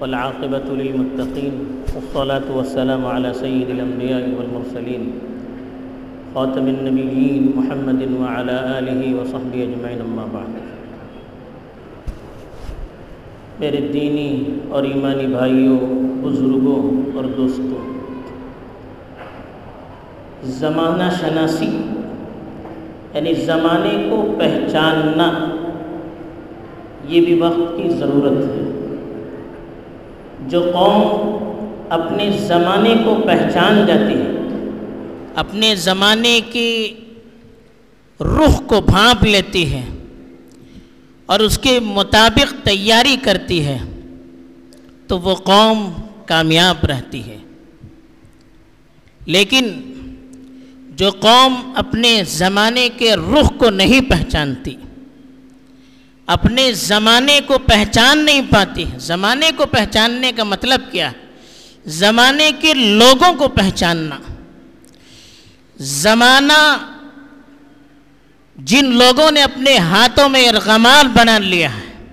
والعاقبة للمتقين، والصلاة والسلام على سيد الأنبياء والمرسلين، خاتم النبيين محمد وعلى آله وصحبه أجمعين، أما بعد. میرے دینی اور ایمانی بھائیوں، بزرگوں اور دوستوں، زمانہ شناسی یعنی زمانے کو پہچاننا، یہ بھی وقت کی ضرورت ہے۔ جو قوم اپنے زمانے کو پہچان جاتی ہے، اپنے زمانے کے رخ کو بھانپ لیتی ہے اور اس کے مطابق تیاری کرتی ہے، تو وہ قوم کامیاب رہتی ہے۔ لیکن جو قوم اپنے زمانے کے رخ کو نہیں پہچانتی اپنے زمانے کو پہچان نہیں پاتی زمانے کو پہچاننے کا مطلب کیا زمانے کے لوگوں کو پہچاننا۔ زمانہ جن لوگوں نے اپنے ہاتھوں میں ارغمال بنا لیا ہے،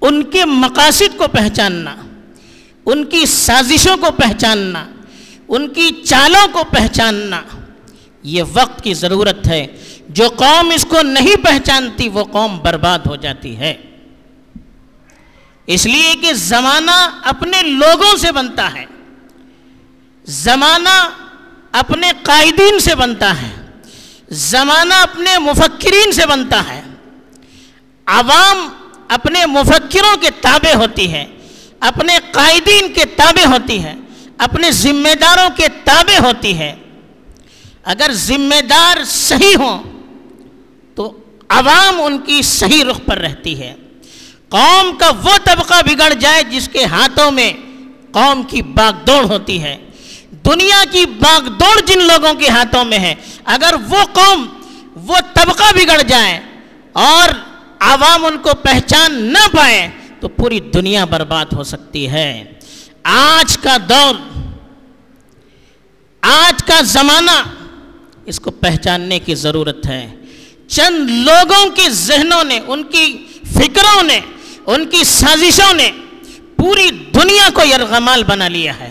ان کے مقاصد کو پہچاننا، ان کی سازشوں کو پہچاننا، ان کی چالوں کو پہچاننا۔ یہ وقت کی ضرورت ہے۔ جو قوم اس کو نہیں پہچانتی، وہ قوم برباد ہو جاتی ہے۔ اس لیے کہ زمانہ اپنے لوگوں سے بنتا ہے۔ زمانہ اپنے قائدین سے بنتا ہے۔ زمانہ اپنے مفکرین سے بنتا ہے۔ عوام اپنے مفکروں کے تابع ہوتی ہے۔ اپنے قائدین کے تابع ہوتی ہے۔ اپنے ذمہ داروں کے تابع ہوتی ہے۔ اگر ذمہ دار صحیح ہوں تو عوام ان کی صحیح رخ پر رہتی ہے۔ قوم کا وہ طبقہ بگڑ جائے جس کے ہاتھوں میں قوم کی باغ دوڑ ہوتی ہے۔ دنیا کی باغ دوڑ جن لوگوں کے ہاتھوں میں ہے، اگر وہ قوم، وہ طبقہ بگڑ جائے اور عوام ان کو پہچان نہ پائے تو پوری دنیا برباد ہو سکتی ہے۔ آج کا دور، آج کا زمانہ اس کو پہچاننے کی ضرورت ہے۔ چند لوگوں کے ذہنوں نے، ان کی فکروں نے، ان کی سازشوں نے پوری دنیا کو یرغمال بنا لیا ہے۔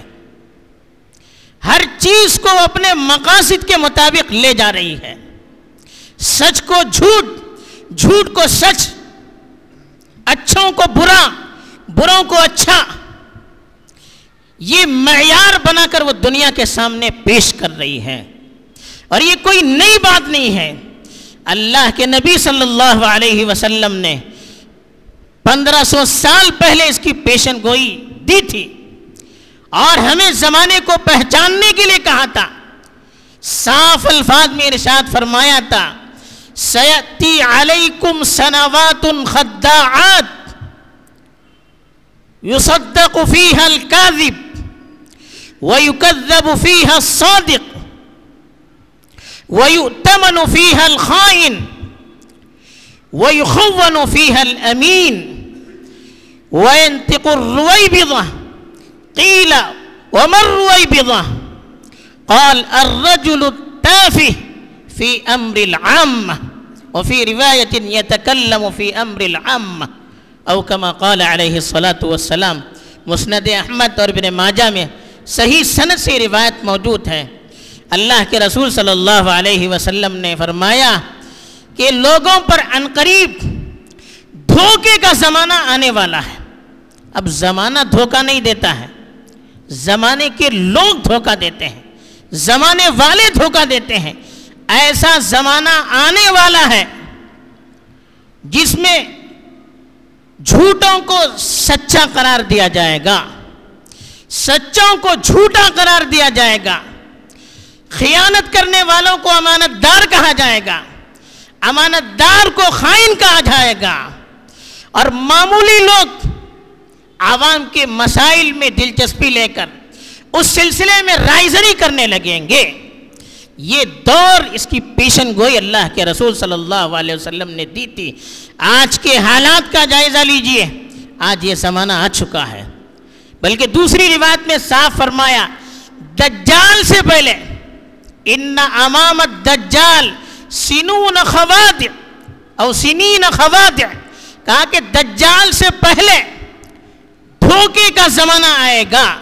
ہر چیز کو اپنے مقاصد کے مطابق لے جا رہی ہے۔ سچ کو جھوٹ جھوٹ کو سچ، اچھوں کو برا، بروں کو اچھا۔ یہ معیار بنا کر وہ دنیا کے سامنے پیش کر رہی ہے۔ اور یہ کوئی نئی بات نہیں ہے۔ اللہ کے نبی صلی اللہ علیہ وسلم نے پندرہ سو سال پہلے اس کی پیشن گوئی دی تھی۔ اور ہمیں زمانے کو پہچاننے کے لیے کہا تھا۔ صاف الفاظ میں ارشاد فرمایا تھا۔ سیتی علیکم سنوات خداعات۔ يصدق فيها الكاذب ويكذب فيها الصادق۔ ويؤتمن فيها الخائن ويخون فيها الأمين وينتق الرويبضة قيل وما الرويبضة قال الرجل التافه في أمر العامة وفي رواية يتكلم في أمر العامة او کما قال علیہ الصلاۃ والسلام مسند احمد اور ابن ماجہ میں صحیح سند سے روایت موجود ہے۔ اللہ کے رسول صلی اللہ علیہ وسلم نے فرمایا کہ لوگوں پر عنقریب دھوکے کا زمانہ آنے والا ہے۔ اب زمانہ دھوکہ نہیں دیتا ہے۔ زمانے کے لوگ دھوکہ دیتے ہیں۔ زمانے والے دھوکہ دیتے ہیں۔ ایسا زمانہ آنے والا ہے جس میں جھوٹوں کو سچا قرار دیا جائے گا۔ سچوں کو جھوٹا قرار دیا جائے گا۔ خیانت کرنے والوں کو امانت دار کہا جائے گا۔ امانت دار کو خائن کہا جائے گا۔ اور معمولی لوگ عوام کے مسائل میں دلچسپی لے کر اس سلسلے میں رائزری کرنے لگیں گے۔ یہ دور اس کی پیشن گوئی اللہ کے رسول صلی اللہ علیہ وسلم نے دی تھی۔ آج کے حالات کا جائزہ لیجیے۔ آج یہ زمانہ آ چکا ہے۔ بلکہ دوسری روایت میں صاف فرمایا، دجال سے پہلے ان امام الدجال سنون خوادع او سنین خوادع۔ کہا کہ دجال سے پہلے دھوکے کا زمانہ آئے گا۔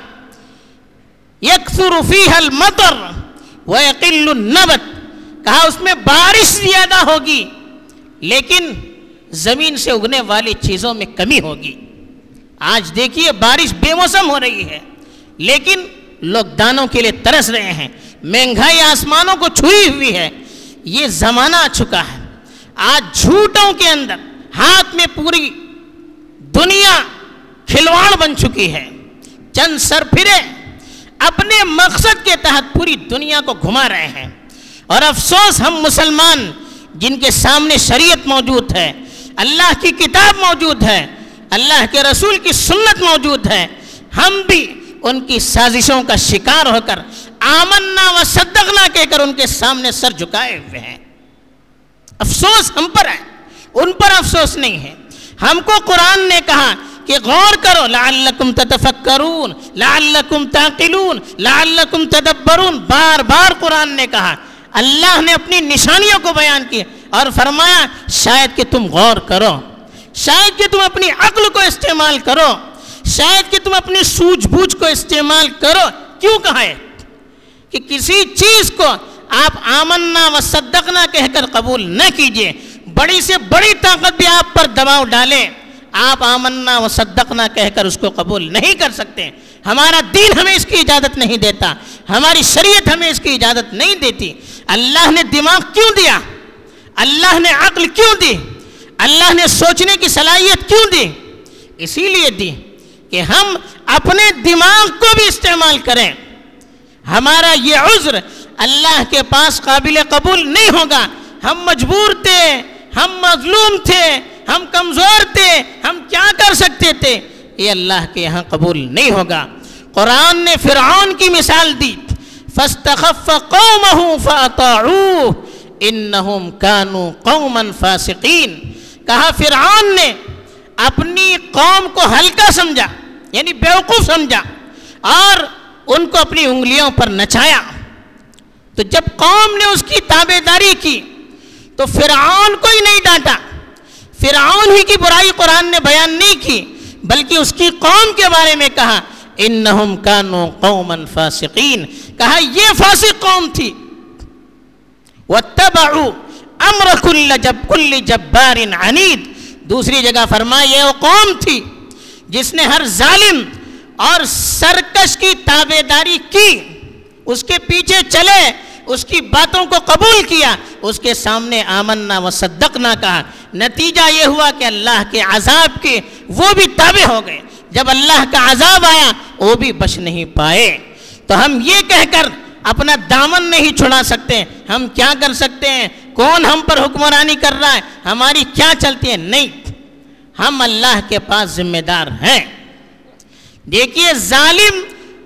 یکسر فیہ المطر ویقل النبت۔ کہا اس میں بارش زیادہ ہوگی، لیکن زمین سے اگنے والی چیزوں میں کمی ہوگی۔ آج دیکھیے بارش بے موسم ہو رہی ہے، لیکن لوگ دانوں کے لیے ترس رہے ہیں۔ مہنگائی آسمانوں کو چھوئی ہوئی ہے، یہ زمانہ آ چکا ہے۔ آج جھوٹوں کے اندر ہاتھ میں پوری دنیا کھلواڑ بن چکی ہے۔ چند سر پھرے اپنے مقصد کے تحت پوری دنیا کو گھما رہے ہیں۔ اور افسوس، ہم مسلمان جن کے سامنے شریعت موجود ہے، اللہ کی کتاب موجود ہے، اللہ کے رسول کی سنت موجود ہے، ہم بھی ان کی سازشوں کا شکار ہو کر آمنا و صدقنا کہہ کر ان کے سامنے سر جھکائے ہوئے ہیں۔ افسوس ہم پر ہے، ان پر افسوس نہیں ہے۔ ہم کو قرآن نے کہا کہ غور کرو، لعلکم تتفکرون، لعلکم تعقلون، لعلکم تدبرون۔ بار بار قرآن نے کہا۔ اللہ نے اپنی نشانیوں کو بیان کیا اور فرمایا، شاید کہ تم غور کرو۔ شاید کہ تم اپنی عقل کو استعمال کرو۔ شاید کہ تم اپنی سوجھ بوجھ کو استعمال کرو۔ کیوں کہا ہے؟ کہ کسی چیز کو آپ آمنا و صدقنا کہہ کر قبول نہ کیجیے، بڑی سے بڑی طاقت بھی آپ پر دباؤ ڈالے آپ آمنا و صدقنا کہہ کر اس کو قبول نہیں کر سکتے۔ ہمارا دین ہمیں اس کی اجازت نہیں دیتا، ہماری شریعت ہمیں اس کی اجازت نہیں دیتی۔ اللہ نے دماغ کیوں دیا؟ اللہ نے عقل کیوں دی؟ اللہ نے سوچنے کی صلاحیت کیوں دی؟ اسی لیے دی کہ ہم اپنے دماغ کو بھی استعمال کریں۔ ہمارا یہ عذر اللہ کے پاس قابل قبول نہیں ہوگا۔ ہم مجبور تھے، ہم مظلوم تھے، ہم کمزور تھے، ہم کیا کر سکتے تھے؟ یہ اللہ کے یہاں قبول نہیں ہوگا۔ قرآن نے فرعون کی مثال دی۔ فاستخف قومه فاطاعوه انہم کانوا قوما فاسقین۔ کہا فرعون نے، اپنی قوم کو ہلکا سمجھا یعنی بیوقوف سمجھا، اور ان کو اپنی انگلیوں پر نچایا۔ تو جب قوم نے اس کی تابے داری کی، تو فرعون کو ہی نہیں ڈانٹا۔ فرعون ہی کی برائی قرآن نے بیان نہیں کی، بلکہ اس کی قوم کے بارے میں کہا، انہم کانوا قوما فاسقین۔ کہا، یہ فاسق قوم تھی۔ واتبعوا امر کل جب، کل جبار عنید۔ دوسری جگہ فرمایا، یہ وہ قوم تھی جس نے ہر ظالم اور سرکش کی تابے داری کی، اس کے پیچھے چلے، اس کی باتوں کو قبول کیا، اس کے سامنے آمنا و صدقنا کہا۔ نتیجہ یہ ہوا کہ اللہ کے عذاب کے وہ بھی تابع ہو گئے۔ جب اللہ کا عذاب آیا، وہ بھی بچ نہیں پائے۔ تو ہم یہ کہہ کر اپنا دامن نہیں چھڑا سکتے، ہم کیا کر سکتے ہیں؟ کون ہم پر حکمرانی کر رہا ہے؟ ہماری کیا چلتی ہے؟ نہیں۔ ہم اللہ کے پاس ذمہ دار ہیں۔ دیکھیے، ظالم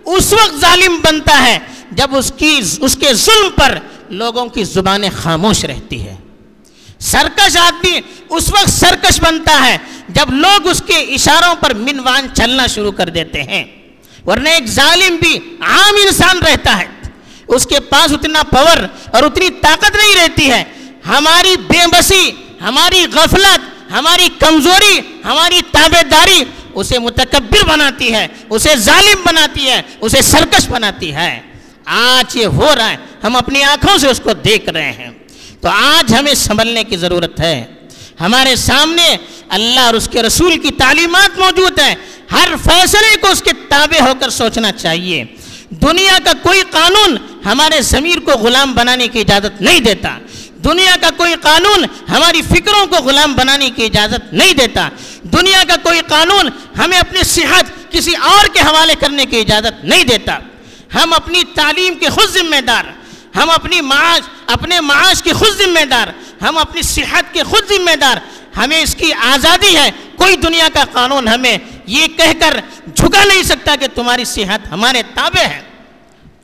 اس وقت ظالم بنتا ہے جب اس کی، اس کے ظلم پر لوگوں کی زبانیں خاموش رہتی ہے۔ سرکش آدمی اس وقت سرکش بنتا ہے جب لوگ اس کے اشاروں پر منوان چلنا شروع کر دیتے ہیں۔ ورنہ ایک ظالم بھی عام انسان رہتا ہے۔ اس کے پاس اتنا پاور اور اتنی طاقت نہیں رہتی ہے۔ ہماری بے بسی، ہماری غفلت، ہماری کمزوری، ہماری تابے داری اسے متکبر بناتی ہے، اسے ظالم بناتی ہے، اسے سرکش بناتی ہے۔ آج یہ ہو رہا ہے، ہم اپنی آنکھوں سے اس کو دیکھ رہے ہیں۔ تو آج ہمیں سنبھلنے کی ضرورت ہے۔ ہمارے سامنے اللہ اور اس کے رسول کی تعلیمات موجود ہیں۔ ہر فیصلے کو اس کے تابع ہو کر سوچنا چاہیے۔ دنیا کا کوئی قانون ہمارے ضمیر کو غلام بنانے کی اجازت نہیں دیتا۔ دنیا کا کوئی قانون ہماری فکروں کو غلام بنانے کی اجازت نہیں دیتا۔ دنیا کا کوئی قانون ہمیں اپنی صحت کسی اور کے حوالے کرنے کی اجازت نہیں دیتا۔ ہم اپنی تعلیم کے خود ذمہ دار، ہم اپنی معاش، اپنے معاش کے خود ذمہ دار، ہم اپنی صحت کے خود ذمہ دار۔ ہمیں اس کی آزادی ہے۔ کوئی دنیا کا قانون ہمیں یہ کہہ کر جھکا نہیں سکتا کہ تمہاری صحت ہمارے تابع ہے۔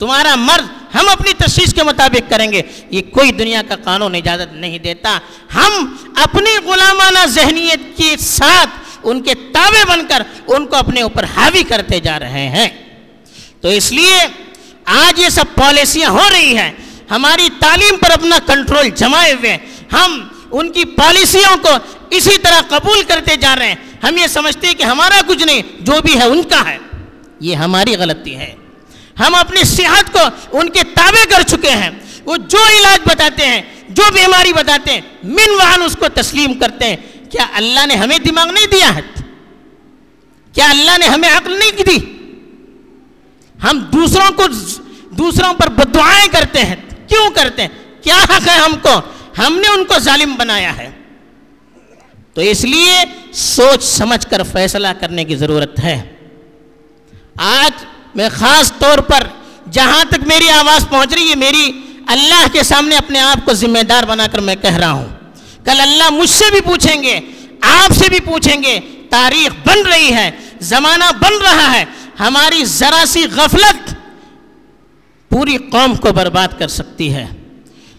تمہارا مرض ہم اپنی تشخیص کے مطابق کریں گے۔ یہ کوئی دنیا کا قانون اجازت نہیں دیتا۔ ہم اپنی غلامانہ ذہنیت کے ساتھ ان کے تابع بن کر ان کو اپنے اوپر حاوی کرتے جا رہے ہیں۔ تو اس لیے آج یہ سب پالیسیاں ہو رہی ہیں۔ ہماری تعلیم پر اپنا کنٹرول جمائے ہوئے ہم ان کی پالیسیوں کو اسی طرح قبول کرتے جا رہے ہیں۔ ہم یہ سمجھتے ہیں کہ ہمارا کچھ نہیں، جو بھی ہے ان کا ہے۔ یہ ہماری غلطی ہے۔ ہم اپنی صحت کو ان کے تابع کر چکے ہیں۔ وہ جو علاج بتاتے ہیں، جو بیماری بتاتے ہیں، من وہن اس کو تسلیم کرتے ہیں۔ کیا اللہ نے ہمیں دماغ نہیں دیا ہے؟ کیا اللہ نے ہمیں عقل نہیں دی؟ ہم دوسروں کو دوسروں پر بدعائیں کرتے ہیں۔ کیوں کرتے ہیں؟ کیا حق ہے ہم کو؟ ہم نے ان کو ظالم بنایا ہے۔ تو اس لیے سوچ سمجھ کر فیصلہ کرنے کی ضرورت ہے۔ آج میں خاص طور پر جہاں تک میری آواز پہنچ رہی ہے، میری اللہ کے سامنے اپنے آپ کو ذمہ دار بنا کر میں کہہ رہا ہوں۔ کل اللہ مجھ سے بھی پوچھیں گے، آپ سے بھی پوچھیں گے، تاریخ بن رہی ہے، زمانہ بن رہا ہے، ہماری ذرا سی غفلت پوری قوم کو برباد کر سکتی ہے۔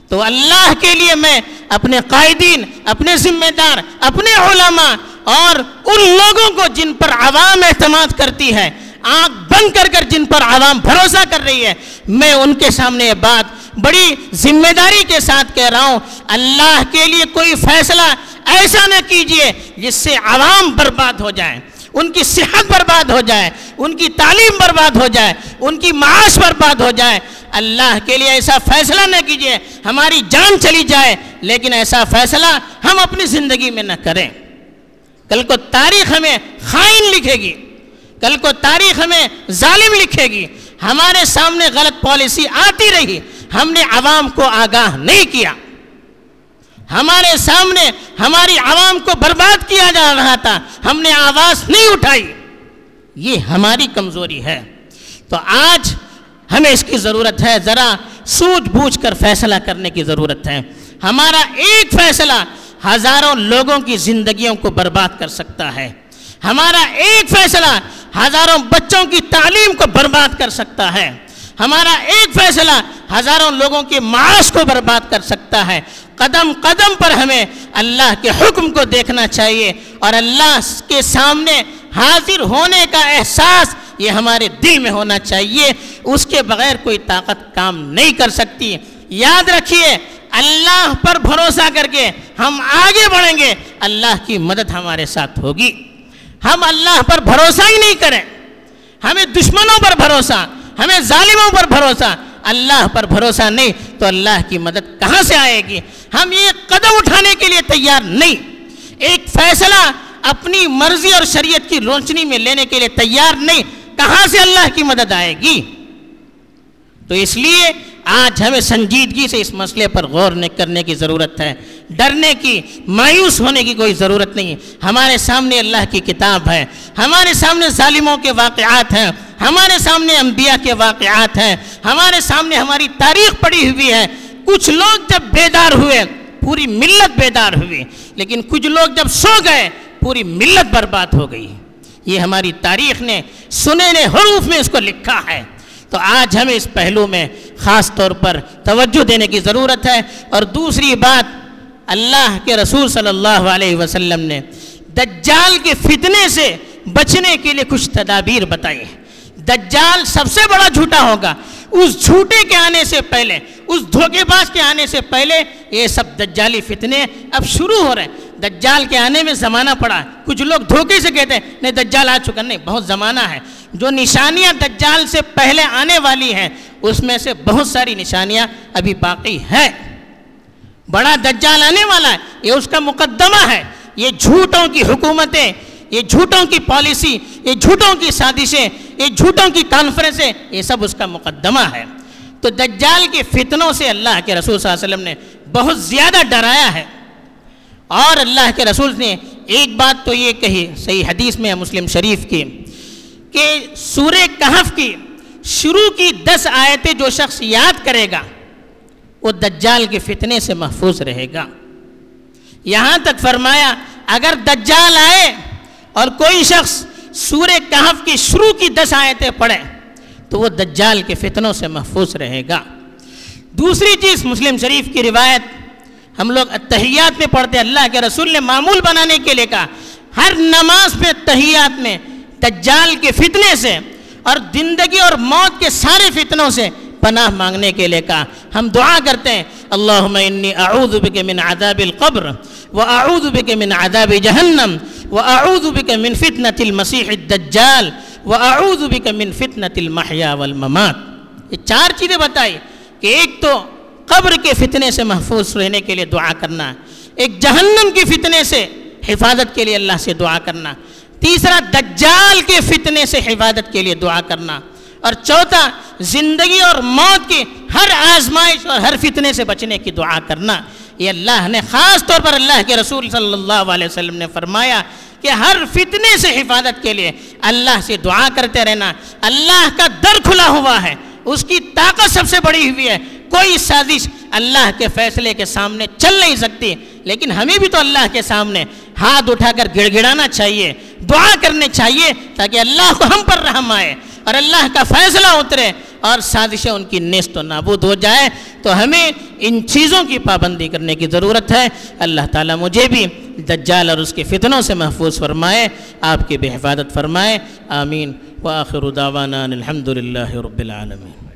تو اللہ کے لیے میں اپنے قائدین، اپنے ذمہ دار، اپنے علماء اور ان لوگوں کو جن پر عوام اعتماد کرتی ہے آنکھ بند کر کر جن پر عوام بھروسہ کر رہی ہے، میں ان کے سامنے یہ بات بڑی ذمہ داری کے ساتھ کہہ رہا ہوں۔ اللہ کے لیے کوئی فیصلہ ایسا نہ کیجیے جس سے عوام برباد ہو جائیں، ان کی صحت برباد ہو جائے، ان کی تعلیم برباد ہو جائے، ان کی معاش برباد ہو جائے۔ اللہ کے لیے ایسا فیصلہ نہ کیجیے، ہماری جان چلی جائے، لیکن ایسا فیصلہ ہم اپنی زندگی میں نہ کریں۔ کل کو تاریخ ہمیں خائن لکھے گی۔ کل کو تاریخ ہمیں ظالم لکھے گی۔ ہمارے سامنے غلط پالیسی آتی رہی۔ ہم نے عوام کو آگاہ نہیں کیا۔ ہمارے سامنے ہماری عوام کو برباد کیا جا رہا تھا۔ ہم نے آواز نہیں اٹھائی۔ یہ ہماری کمزوری ہے۔ تو آج ہمیں اس کی ضرورت ہے۔ ذرا سوچ بوجھ کر فیصلہ کرنے کی ضرورت ہے۔ ہمارا ایک فیصلہ ہزاروں لوگوں کی زندگیوں کو برباد کر سکتا ہے۔ ہمارا ایک فیصلہ ہزاروں بچوں کی تعلیم کو برباد کر سکتا ہے۔ ہمارا ایک فیصلہ ہزاروں لوگوں کے معاش کو برباد کر سکتا ہے۔ قدم قدم پر ہمیں اللہ کے حکم کو دیکھنا چاہیے اور اللہ کے سامنے حاضر ہونے کا احساس یہ ہمارے دل میں ہونا چاہیے۔ اس کے بغیر کوئی طاقت کام نہیں کر سکتی۔ یاد رکھیے، اللہ پر بھروسہ کر کے ہم آگے بڑھیں گے۔ اللہ کی مدد ہمارے ساتھ ہوگی۔ ہم اللہ پر بھروسہ ہی نہیں کریں۔ ہمیں دشمنوں پر بھروسہ، ہمیں ظالموں پر بھروسہ۔ اللہ پر بھروسہ نہیں تو اللہ کی مدد کہاں سے آئے گی؟ ہم یہ قدم اٹھانے کے لیے تیار نہیں۔ ایک فیصلہ اپنی مرضی اور شریعت کی روشنی میں لینے کے لیے تیار نہیں، کہاں سے اللہ کی مدد آئے گی؟ تو اس لیے آج ہمیں سنجیدگی سے اس مسئلے پر غور کرنے کی ضرورت ہے۔ ڈرنے کی، مایوس ہونے کی کوئی ضرورت نہیں ہمارے سامنے اللہ کی کتاب ہے۔ ہمارے سامنے ظالموں کے واقعات ہیں۔ ہمارے سامنے انبیاء کے واقعات ہیں۔ ہمارے سامنے ہماری تاریخ پڑی ہوئی ہے۔ کچھ لوگ جب بیدار ہوئے، پوری ملت بیدار ہوئی۔ لیکن کچھ لوگ جب سو گئے، پوری ملت برباد ہو گئی۔ یہ ہماری تاریخ نے سنے نے حروف میں اس کو لکھا ہے۔ تو آج ہمیں اس پہلو میں خاص طور پر توجہ دینے کی ضرورت ہے اور دوسری بات، اللہ کے رسول صلی اللہ علیہ وسلم نے دجال کے فتنے سے بچنے کے لیے کچھ تدابیر بتائی ہیں۔ دجال سب سے بڑا جھوٹا ہوگا۔ اس جھوٹے کے آنے سے پہلے، اس دھوکے باز کے آنے سے پہلے یہ سب دجالی فتنے اب شروع ہو رہے ہیں۔ دجال کے آنے میں زمانہ پڑا ہے۔ کچھ لوگ دھوکے سے کہتے ہیں، نہیں، دجال آ چکا نہیں، بہت زمانہ ہے۔ جو نشانیاں دجال سے پہلے آنے والی ہیں، اس میں سے بہت ساری نشانیاں ابھی باقی ہیں۔ بڑا دجال آنے والا ہے، یہ اس کا مقدمہ ہے۔ یہ جھوٹوں کی حکومتیں یہ جھوٹوں کی پالیسی، یہ جھوٹوں کی سازشیں، یہ جھوٹوں کی کانفرنسیں، یہ سب اس کا مقدمہ ہے۔ تو دجال کے فتنوں سے اللہ کے رسول صلی اللہ علیہ وسلم نے بہت زیادہ ڈرایا ہے۔ اور اللہ کے رسول نے ایک بات تو یہ کہی صحیح حدیث میں مسلم شریف کی کہ سورہ کہف کی شروع کی دس آیتیں جو شخص یاد کرے گا، وہ دجال کے فتنے سے محفوظ رہے گا۔ یہاں تک فرمایا، اگر دجال آئے اور کوئی شخص سورہ کہف کی شروع کی دس آیتیں پڑھے تو وہ دجال کے فتنوں سے محفوظ رہے گا۔ دوسری چیز مسلم شریف کی روایت، ہم لوگ اتحیات میں پڑھتے اللہ کے رسول نے معمول بنانے کے لیے کہا، ہر نماز میں اتحیات میں دجال کے فتنے سے اور زندگی اور موت کے سارے فتنوں سے پناہ مانگنے کے لیے کہا۔ ہم دعا کرتے ہیں، اللہم انی اعوذ بک من عذاب القبر و اعوذ بک من عذاب جہنم وأعوذ بك من فتنة المسيح الدجال، وأعوذ بك من فتنة المحيا والممات. یہ چار چیزیں بتائی کہ ایک تو قبر کے فتنے سے محفوظ رہنے کے لیے دعا کرنا، ایک جہنم کے فتنے سے حفاظت کے لیے اللہ سے دعا کرنا، تیسرا دجال کے فتنے سے حفاظت کے لیے دعا کرنا، اور چوتھا زندگی اور موت کی ہر آزمائش اور ہر فتنے سے بچنے کی دعا کرنا۔ یہ اللہ نے خاص طور پر اللہ کے رسول صلی اللہ علیہ وسلم نے فرمایا کہ ہر فتنے سے حفاظت کے لیے اللہ سے دعا کرتے رہنا، اللہ کا در کھلا ہوا ہے، اس کی طاقت سب سے بڑی ہوئی ہے۔ کوئی سازش اللہ کے فیصلے کے سامنے چل نہیں سکتی، لیکن ہمیں بھی تو اللہ کے سامنے ہاتھ اٹھا کر گڑ گڑانا چاہیے، دعا کرنے چاہیے تاکہ اللہ کو ہم پر رحم آئے اور اللہ کا فیصلہ اترے اور سازشیں ان کی نیست و نابود ہو جائے۔ تو ہمیں ان چیزوں کی پابندی کرنے کی ضرورت ہے۔ اللہ تعالیٰ مجھے بھی دجال اور اس کے فتنوں سے محفوظ فرمائے، آپ کی بھی حفاظت فرمائے۔ آمین۔ وآخر دعوانا الحمد للہ رب العالمین۔